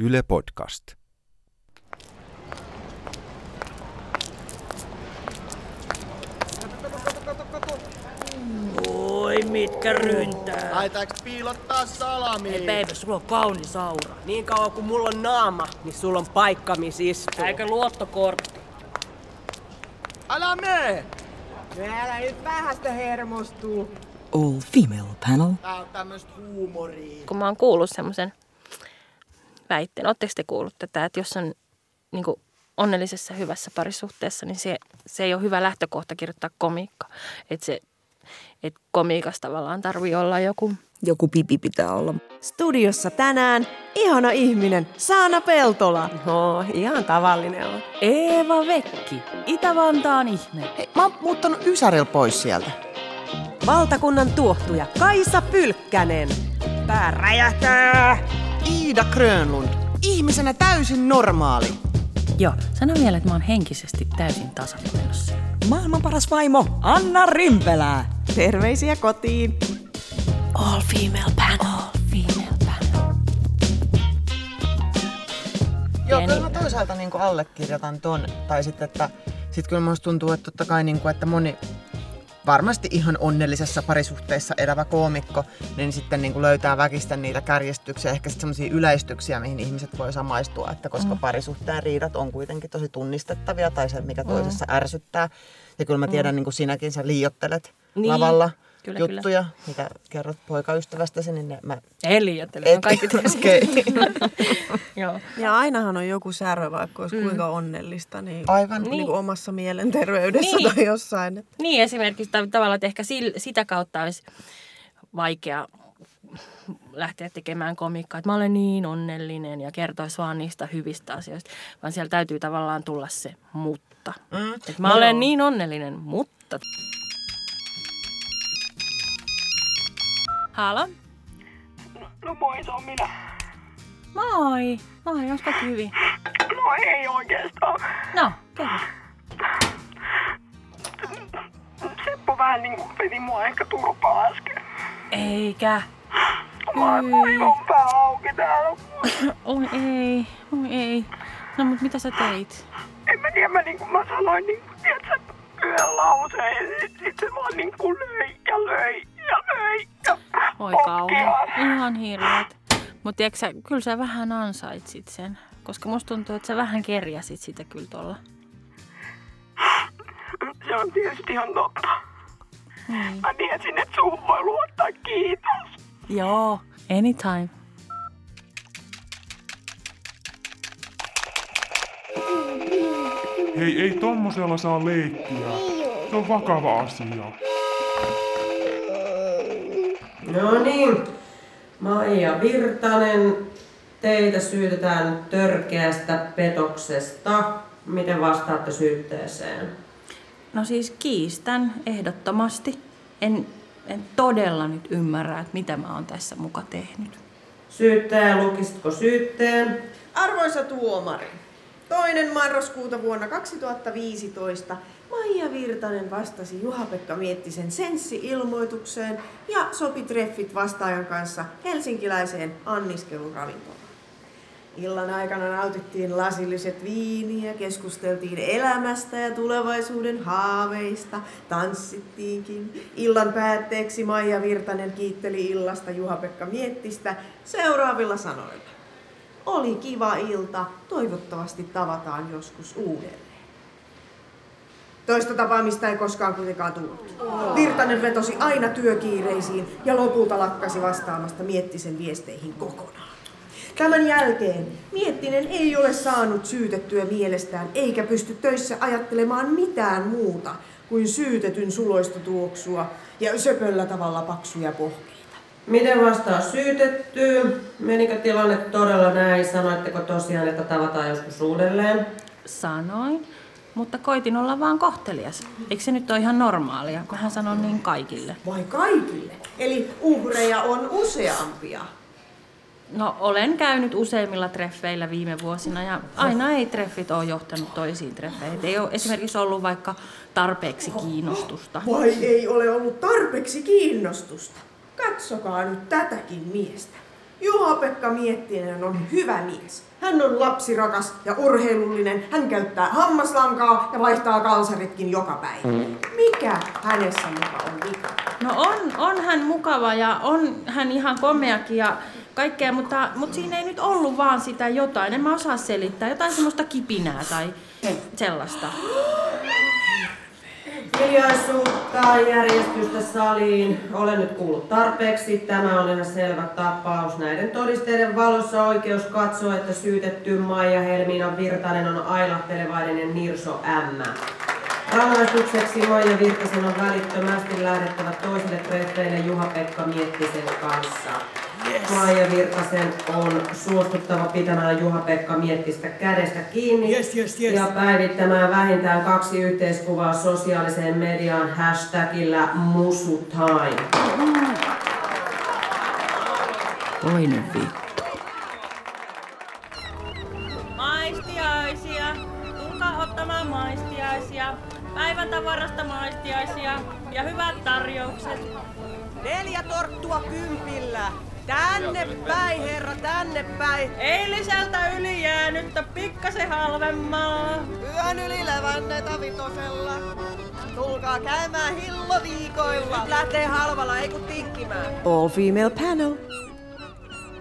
Yle Podcast. Oi, mitkä ryntää. Laitaaks piilottaa salamiin? Hei, baby, sulla on kaunis aura. Niin kauan kuin mulla on naama, niin sulla on paikka, missä istuu. Eikä luottokortti. Älä mene! Älä nyt vähästä hermostuu. All female panel. Tää on tämmöstä huumoria. kun mä oon kuullut semmoisen väitteen, ootteko te kuullut tätä, että jos on niin kuin onnellisessa hyvässä parisuhteessa, niin se, se ei ole hyvä lähtökohta kirjoittaa komiikka. Että se, että komiikassa tavallaan tarvii olla joku Joku pipi pitää olla. Studiossa tänään ihana ihminen Saana Peltola. No, ihan tavallinen on. Eeva Vekki, Itä-Vantaan ihme. Hei, mä oon muuttanut Ysäril pois sieltä. Valtakunnan tuohtuja Kaisa Pylkkänen. Pää räjähtää. Iida Grönlund. Ihmisenä täysin normaali. Joo, sano vielä, että mä oon henkisesti täysin tasapainossa. Maailman paras vaimo, Anna Rimpelää. Terveisiä kotiin. all female panel. All female panel. Joo, kyllä mä toisaalta niin allekirjoitan ton. Tai sitten, että sit kyllä musta tuntuu, että totta kai, niin kuin, että moni varmasti ihan onnellisessa parisuhteessa elävä koomikko, niin sitten niin kuin löytää väkistä niitä kärjestyksiä, ehkä sitten semmoisia yleistyksiä, mihin ihmiset voi samaistua, että koska mm. parisuhteen riidat on kuitenkin tosi tunnistettavia tai se, mikä toisessa mm. ärsyttää. Ja kyllä mä tiedän, mm. niin kuin sinäkin sä liiottelet Niin, lavalla kyllä, juttuja, mitä kerrot poikaystävästäsi, niin ne mä Ei liioittele, on kaikki. Joo. Ja ainahan on joku särö, vaikka olisi kuinka onnellista, niin, Aivan. niin. kuin omassa mielenterveydessä Niin. tai jossain. Että Niin esimerkiksi tav- tavallaan, että ehkä sil- sitä kautta olisi vaikea lähteä tekemään komiikkaa, että mä olen niin onnellinen ja kertoisi vaan niistä hyvistä asioista, vaan siellä täytyy tavallaan tulla se mutta. Mm. Että mä olen niin onnellinen, mutta... Halo? No moi, se on minä. Moi! Moi, onko kaikki hyvin? No ei oikeastaan. No, kerro. Seppo vähän niin kuin veti mua ehkä turpaa äsken. Eikä. Mä oon pää auki täällä. Oi ei, oi ei. No mut mitä sä teit? En mä tiedä, mä niin kuin mä sanoin niin kuin, tiedätkö, yhden lauseen. ja Sit se vaan niin kuin löi ja löi ja löi. Ja Oi kauhean. ihan. Hirveet. Mut tiedätkö sä, kyllä sä vähän ansaitsit sen. Koska musta tuntuu, että sä vähän kerjäsit sitä kyllä tuolla. Se on tietysti ihan totta. Niin. Mä tiesin, että suhun voi luottaa. Kiitos. Joo, anytime. Hei, ei tommosella saa leikkiä. Se on vakava asia. No niin, Maija Virtanen, teitä syytetään törkeästä petoksesta. Miten vastaatte syytteeseen? No siis kiistän ehdottomasti. En, en todella nyt ymmärrä, että mitä mä oon tässä muka tehnyt. Syyttäjä, lukisitko syytteen? Arvoisa tuomari, toinen marraskuuta vuonna 2015 Maija Virtanen vastasi Juha-Pekka Miettisen senssi-ilmoitukseen ja sopi treffit vastaajan kanssa helsinkiläiseen anniskeluravintolaan. Illan aikana nautittiin lasilliset viiniä, keskusteltiin elämästä ja tulevaisuuden haaveista, tanssittiinkin. Illan päätteeksi Maija Virtanen kiitteli illasta Juha-Pekka Miettistä seuraavilla sanoilla. Oli kiva ilta, toivottavasti tavataan joskus uudelleen. Toista tapaamista ei koskaan kuitenkaan tullut. Virtanen vetosi aina työkiireisiin ja lopulta lakkasi vastaamasta Miettisen viesteihin kokonaan. Tämän jälkeen Miettinen ei ole saanut syytettyä mielestään eikä pysty töissä ajattelemaan mitään muuta kuin syytetyn suloista tuoksua ja söpöllä tavalla paksuja pohkeita. Miten vastaa syytetty? Menikö tilanne todella näin? Sanoitteko tosiaan, että tavataan joskus uudelleen? Sanoin, mutta koitin olla vaan kohtelias. Eikö se nyt ole ihan normaalia, kun hän sanoo niin kaikille? Vai kaikille? Eli uhreja on useampia. No olen käynyt useimmilla treffeillä viime vuosina ja aina ei treffit ole johtanut toisiin treffeihin. Ei ole esimerkiksi ollut vaikka tarpeeksi kiinnostusta. Vai ei ole ollut tarpeeksi kiinnostusta? Katsokaa nyt tätäkin miestä. Juha-Pekka Miettinen on hyvä mies. Hän on lapsirakas ja urheilullinen. Hän käyttää hammaslankaa ja vaihtaa kalsaritkin joka päivä. Mikä hänessä muka on vika? No on, on hän mukava ja on hän ihan komeakin ja kaikkea, mutta, mutta siinä ei nyt ollut vaan sitä jotain. En mä osaa selittää. Jotain semmoista kipinää tai sellaista. Hiljaisuutta, järjestystä saliin. Olen nyt kuullut tarpeeksi. Tämä on ihan selvä tapaus. Näiden todisteiden valossa oikeus katsoo, että syytetty Maija Helmiina Virtanen on ailahtelevainen ja Nirso M. Rangaistukseksi Maija Virtasen on välittömästi lähdettävä toiselle treffeille Juha-Pekka Miettisen kanssa. Yes. Maija Virtasen on suostuttava pitämään Juha-Pekka Miettistä kädestä kiinni Yes, yes, yes. ja päivittämään vähintään kaksi yhteiskuvaa sosiaaliseen mediaan hashtagillä musutime. Toinen viikko. Maistiaisia. Tulkaa ottamaan maistiaisia. Päivätavarasta maistiaisia ja hyvät tarjoukset. Neljä torttua kympillä. Tänne päin, herra, tänne päin. Eiliseltä yli jäänyttä pikkasen halvemmalla. Yön yli levännetä vitosella. Tulkaa käymään hilloviikoilla. Nyt lähtee halvalla, ei kun tinkimään. All female panel.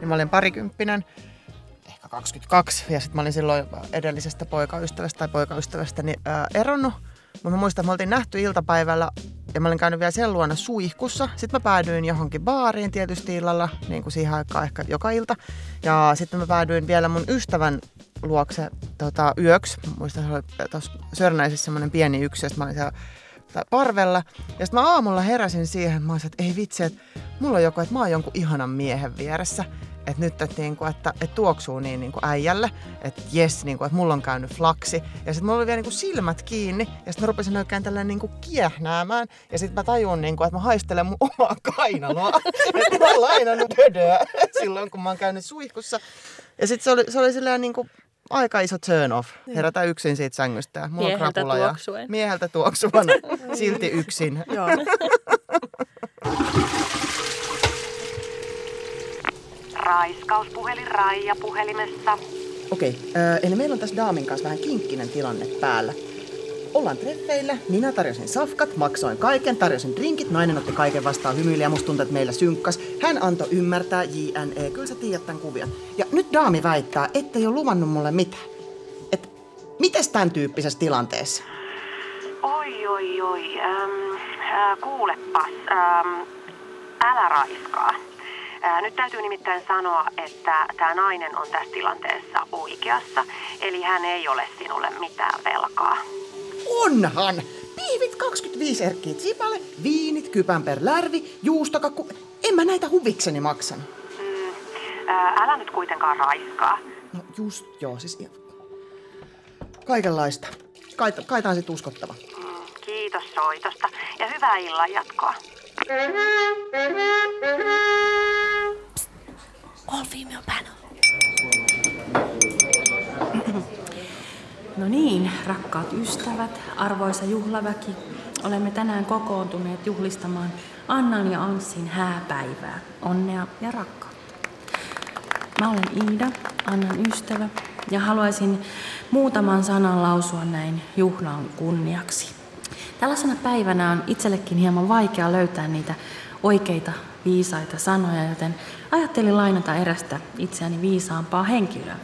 Niin mä olin parikymppinen, ehkä 22, ja sitten mä olin silloin edellisestä poikaystävästä tai poikaystävästäni ää, eronnut. Mutta mä muistan, että me oltiin nähty iltapäivällä ja mä olin käynyt vielä sen luona suihkussa. Sitten mä päädyin johonkin baariin tietysti illalla, niin kuin siihen aikaan ehkä joka ilta. Ja sitten mä päädyin vielä mun ystävän luokse tota, yöksi. Muistan, se oli tuossa Sörnäisissä semmoinen pieni yksi, mä olin siellä tai parvella. Ja sitten mä aamulla heräsin siihen, mä olisin, että ei vitsi, että mulla on joku, että mä oon jonkun ihanan miehen vieressä. Että nyt, että, niinku, että, että tuoksuu niin niinku äijälle, että jes, niinku, että mulla on käynyt flaksi. Ja sitten mulla oli vielä niinku silmät kiinni, ja sitten mä rupesin oikein tälleen niinku kiehnäämään. Ja sitten mä tajun, niinku, että mä haistelen mun omaa kainaloa. että mä oon lainannut pödöä silloin, kun mä oon käynyt suihkussa. Ja sitten se oli, se oli silleen niinku aika iso turn off. Herätä yksin siitä sängystä. ja Mulla Mieheltä on krapula ja tuoksuen. mieheltä tuoksuvana. Silti yksin. Joo. Raiskauspuhelin Raija puhelimessa. Okei, okay, eli meillä on tässä Daamin kanssa vähän kinkkinen tilanne päällä. Ollaan treffeillä, minä tarjosin safkat, maksoin kaiken, tarjosin drinkit, nainen otti kaiken vastaan hymyili ja musta tuntuu, että meillä synkkas. Hän antoi ymmärtää JNE, kyllä sä tiedät tämän kuvion. Ja nyt Daami väittää, ettei ole luvannut mulle mitään. Et, mites tämän tyyppisessä tilanteessa? Oi, oi, oi. Ähm, äh, kuulepas, ähm, älä raiskaa. Äh, nyt täytyy nimittäin sanoa, että tämä nainen on tässä tilanteessa oikeassa, eli hän ei ole sinulle mitään velkaa. Onhan! Piivit 25 erkkiä tsipale, viinit kypän per lärvi, juustokakku. En mä näitä huvikseni maksanut. Mm, äh, älä nyt kuitenkaan raiskaa. No just joo, siis ihan... Kaikenlaista. Kai, kai tää on sit uskottava. Mm, kiitos soitosta ja hyvää illan jatkoa. All female panel. No niin, rakkaat ystävät, arvoisa juhlaväki, olemme tänään kokoontuneet juhlistamaan Annan ja Anssin hääpäivää, onnea ja rakkautta. Mä olen Iida, Annan ystävä, ja haluaisin muutaman sanan lausua näin juhlan kunniaksi. Tällaisena päivänä on itsellekin hieman vaikea löytää niitä oikeita viisaita sanoja, joten ajattelin lainata erästä itseäni viisaampaa henkilöä.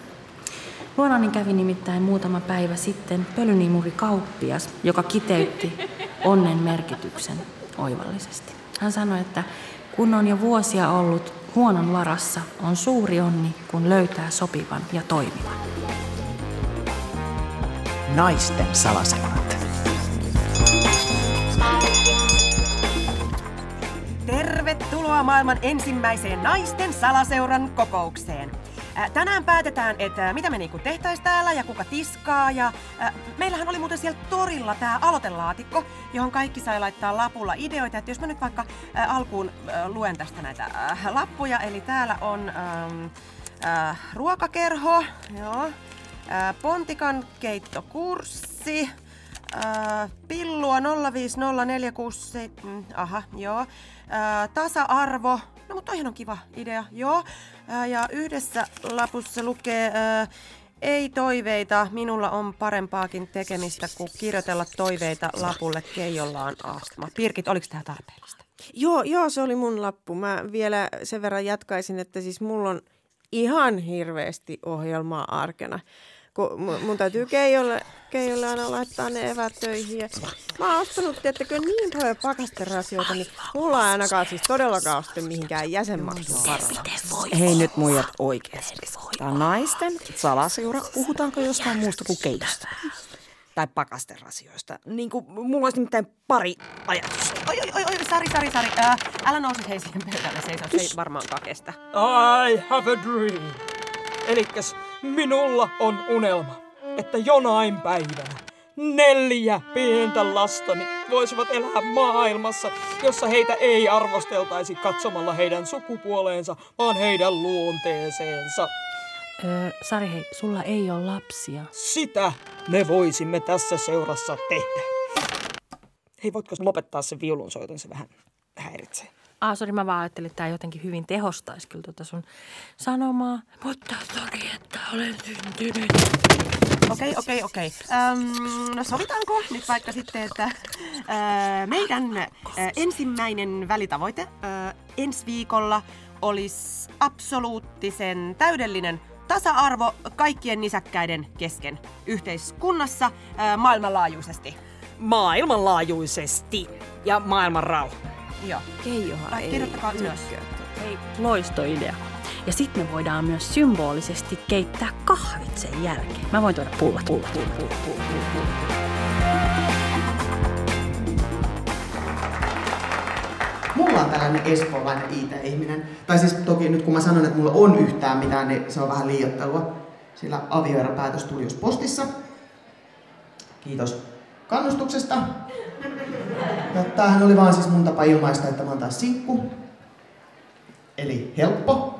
Luonani kävi nimittäin muutama päivä sitten pölynimuri kauppias, joka kiteytti onnen merkityksen oivallisesti. Hän sanoi, että kun on jo vuosia ollut huonon varassa, on suuri onni, kun löytää sopivan ja toimivan. Naisten salasanat. Tervetuloa maailman ensimmäiseen naisten salaseuran kokoukseen. Ä, Tänään päätetään, että mitä me niinku tehtäis täällä ja kuka tiskaa. Ja, ä, meillähän oli muuten siellä torilla tämä aloitelaatikko, johon kaikki sai laittaa lapulla ideoita. Että jos mä nyt vaikka ä, alkuun ä, luen tästä näitä ä, lappuja, eli täällä on äm, ä, ruokakerho, joo, ä, pontikan keittokurssi, Äh, pillua 050467, mm, aha, joo. Äh, tasa-arvo, no mutta toihan on kiva idea, joo. Ää, ja yhdessä lapussa lukee, ää, ei toiveita, minulla on parempaakin tekemistä kuin kirjoitella toiveita lapulle, keiolla on astma. Pirkit, oliko tämä tarpeellista? Joo, joo, se oli mun lappu. Mä vielä sen verran jatkaisin, että siis mulla on ihan hirveästi ohjelmaa arkena. Kun mun, täytyy Keijolle, Keijolle aina laittaa ne evät töihin. Ja mä oon ostanut, tiettäkö, niin paljon pakasterasioita, niin mulla ei ainakaan siis todellakaan ole mihinkään jäsenmaksun varaa. Hei nyt muijat oikeasti. Tämä on naisten salaseura. Puhutaanko jostain muusta kuin keitosta? Tai pakasterasioista. Niin kuin, mulla olisi nimittäin pari ajatusta. Oi, oi, oi, oi, Sari, Sari, Sari. Ää, älä nouse hei siihen pöydälle se ei varmaankaan kestä. I have a dream. Elikkäs minulla on unelma, että jonain päivänä neljä pientä lastani voisivat elää maailmassa, jossa heitä ei arvosteltaisi katsomalla heidän sukupuoleensa, vaan heidän luonteeseensa. Öö, Sari, hei, sulla ei ole lapsia. Sitä me voisimme tässä seurassa tehdä. Hei, voitko lopettaa se viulunsoiton, se vähän häiritsee. Ah, sori, mä vaan ajattelin, että tämä jotenkin hyvin tehostaisi kyllä tuota sun sanomaa. Mutta sori, että olen syntynyt. Okei, okei, okei. Öm, No sovitaanko nyt vaikka sitten, että ö, meidän ö, ensimmäinen välitavoite ö, ensi viikolla olisi absoluuttisen täydellinen tasa-arvo kaikkien nisäkkäiden kesken yhteiskunnassa ö, maailmanlaajuisesti. Maailmanlaajuisesti. Ja maailman rauha. Joo. Keijohan ei Kirjoittakaa ylös. Hei, loistoidea. Ja sitten me voidaan myös symbolisesti keittää kahvit sen jälkeen. Mä voin tuoda pullat, pullat, pullat, pullat, pullat, pullat, pullat. Mulla on tällainen espoolainen IT-ihminen. Tai siis toki nyt kun mä sanon, että mulla on yhtään mitään, niin se on vähän liiottelua. Sillä avioeropäätös tuli just postissa. Kiitos kannustuksesta. Ja tämähän oli vaan siis mun tapa ilmaista, että mä oon taas sinkku. Eli helppo.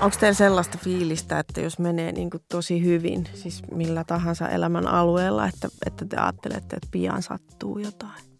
Onko teillä sellaista fiilistä, että jos menee niin kuin tosi hyvin, siis millä tahansa elämän alueella, että, että te ajattelette, että pian sattuu jotain?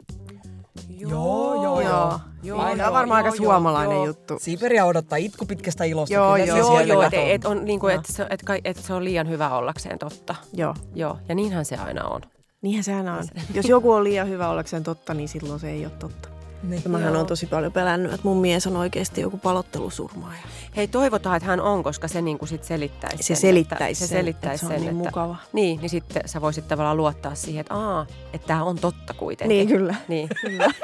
Joo, joo, joo. joo. Aina on varmaan aika suomalainen juttu. Siberia odottaa itku pitkästä ilosta. Joo, joo. se Joo, sieltä joo, et, et on niinku, että se, et, kai- et se on liian hyvä ollakseen totta. Joo. Joo, ja niinhän se aina on. Niinhän se aina on. Jos joku on liian hyvä ollakseen totta, niin silloin se ei ole totta. Niin. Ja mähän Joo. on tosi paljon pelännyt, että mun mies on oikeasti joku palottelusurmaaja. Hei, toivotaan, että hän on, koska se niinku sit selittäisi Se sen. selittäisi että, sen, se selittäisi että se on sen, niin että, mukava. Niin, niin sitten sä voisit tavallaan luottaa siihen, että aa, että tämä on totta kuitenkin. Niin, kyllä. Niin.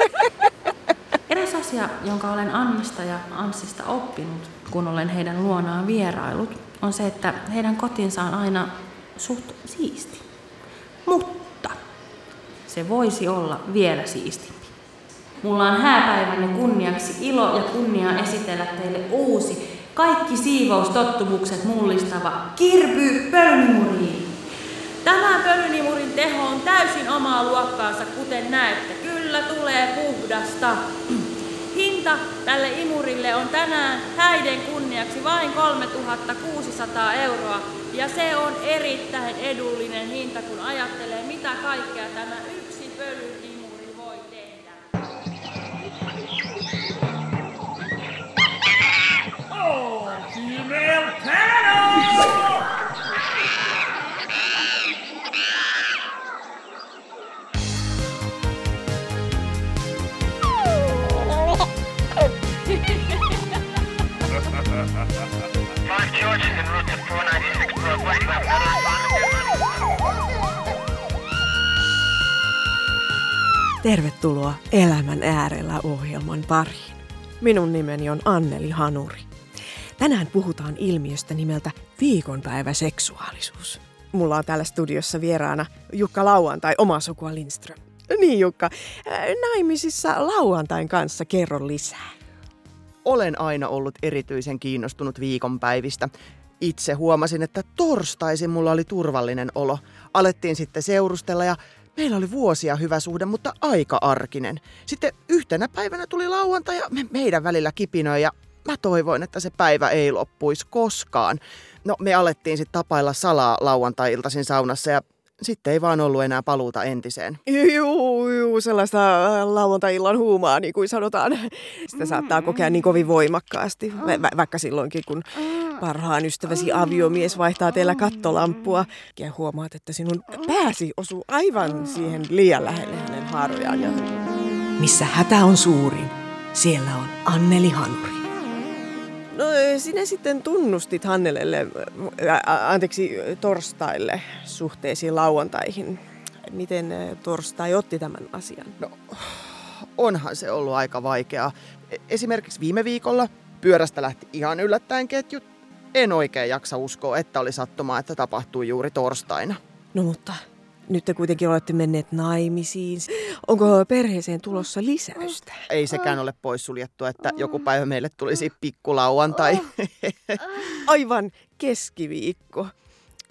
Eräs asia, jonka olen Annista ja Anssista oppinut, kun olen heidän luonaan vierailut, on se, että heidän kotinsa on aina suht siisti. Mutta se voisi olla vielä siistimpi. Mulla on hääpäivänne kunniaksi ilo ja kunnia esitellä teille uusi, kaikki siivoustottumukset mullistava kirpy pölynimuriin. Tämä pölynimurin teho on täysin omaa luokkaansa, kuten näette. Kyllä tulee puhdasta. Hinta tälle imurille on tänään häiden kunniaksi vain 3600 euroa. Ja se on erittäin edullinen hinta, kun ajattelee, mitä kaikkea tämä Female panel! Five George en route to 496 Broadway. Tervetuloa Elämän äärellä ohjelman pariin. Minun nimeni on Anneli Hanuri. Tänään puhutaan ilmiöstä nimeltä viikonpäiväseksuaalisuus. Mulla on täällä studiossa vieraana Jukka Lauantai, oma sukua Lindström. Niin Jukka, naimisissa Lauantain kanssa kerro lisää. Olen aina ollut erityisen kiinnostunut viikonpäivistä. Itse huomasin, että torstaisin mulla oli turvallinen olo. Alettiin sitten seurustella ja meillä oli vuosia hyvä suhde, mutta aika arkinen. Sitten yhtenä päivänä tuli lauantai ja me meidän välillä kipinöi ja mä toivoin, että se päivä ei loppuisi koskaan. No me alettiin sitten tapailla salaa lauantai-iltaisin saunassa ja sitten ei vaan ollut enää paluuta entiseen. Juu, juu, sellaista lauantai-illan huumaa, niin kuin sanotaan. Sitä saattaa kokea niin kovin voimakkaasti, va- vaikka silloinkin, kun parhaan ystäväsi aviomies vaihtaa teillä kattolampua ja huomaat, että sinun pääsi osuu aivan siihen liian lähelle hänen haarojaan. Ja... Missä hätä on suurin, siellä on Anneli Hanuri. No sinä sitten tunnustit Hannelelle, anteeksi, torstaille suhteesi lauantaihin. Miten torstai otti tämän asian? No, onhan se ollut aika vaikeaa. E- Esimerkiksi viime viikolla pyörästä lähti ihan yllättäen ketjut. En oikein jaksa uskoa, että oli sattumaa, että tapahtui juuri torstaina. No mutta nyt te kuitenkin olette menneet naimisiin. Onko perheeseen tulossa lisäystä? Ei sekään ole poissuljettu, että joku päivä meille tulisi pikkulauantai. Aivan keskiviikko.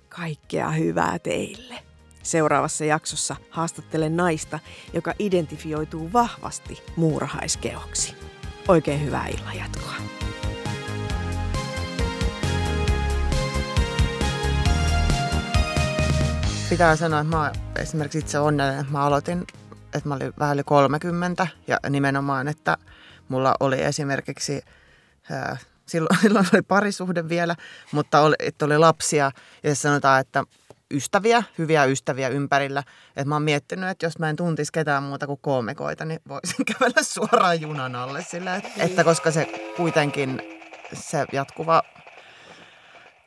Kaikkea hyvää teille. Seuraavassa jaksossa haastattelen naista, joka identifioituu vahvasti muurahaiskeoksi. Oikein hyvää illan jatkoa. Pitää sanoa, että mä esimerkiksi itse onnellinen, että mä aloitin, että mä olin vähän yli 30 ja nimenomaan, että mulla oli esimerkiksi, ää, silloin, silloin oli parisuhde vielä, mutta oli, että oli lapsia ja sanotaan, että ystäviä, hyviä ystäviä ympärillä. Että mä oon miettinyt, että jos mä en tuntisi ketään muuta kuin koomikoita, niin voisin kävellä suoraan junan alle sillä, että, että koska se kuitenkin se jatkuva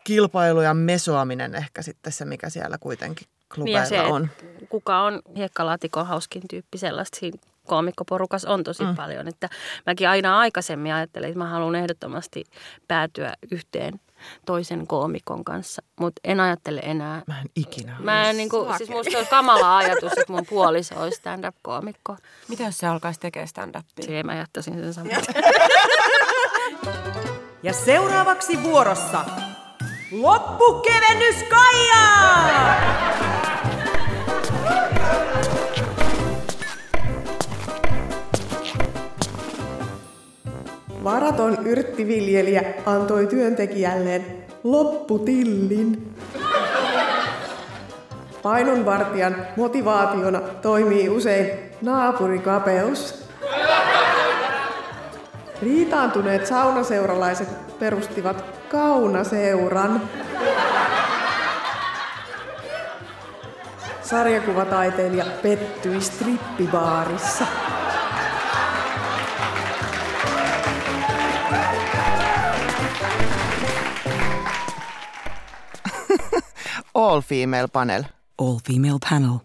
kilpailu ja mesoaminen ehkä sitten se, mikä siellä kuitenkin Niin klubeilla se, on. kuka on hiekkalaatikon hauskin tyyppi, sellaista siinä koomikkoporukas on tosi Mm. paljon. Että mäkin aina aikaisemmin ajattelin, että mä haluan ehdottomasti päätyä yhteen toisen koomikon kanssa, mutta en ajattele enää. Mä en ikinä. Mä en, niin kuin, siis musta olisi kamala ajatus, että mun puoliso olisi stand-up-koomikko. Mitä jos se alkaisi tekemään stand-upia? Siihen mä jättäisin sen saman. Ja seuraavaksi vuorossa loppukevennys Kaija! Varaton yrttiviljelijä antoi työntekijälleen lopputillin. Painonvartijan motivaationa toimii usein naapurikapeus. Riitaantuneet saunaseuralaiset perustivat kaunaseuran. Sarjakuvataiteilija pettyi strippibaarissa. All female panel. All female panel.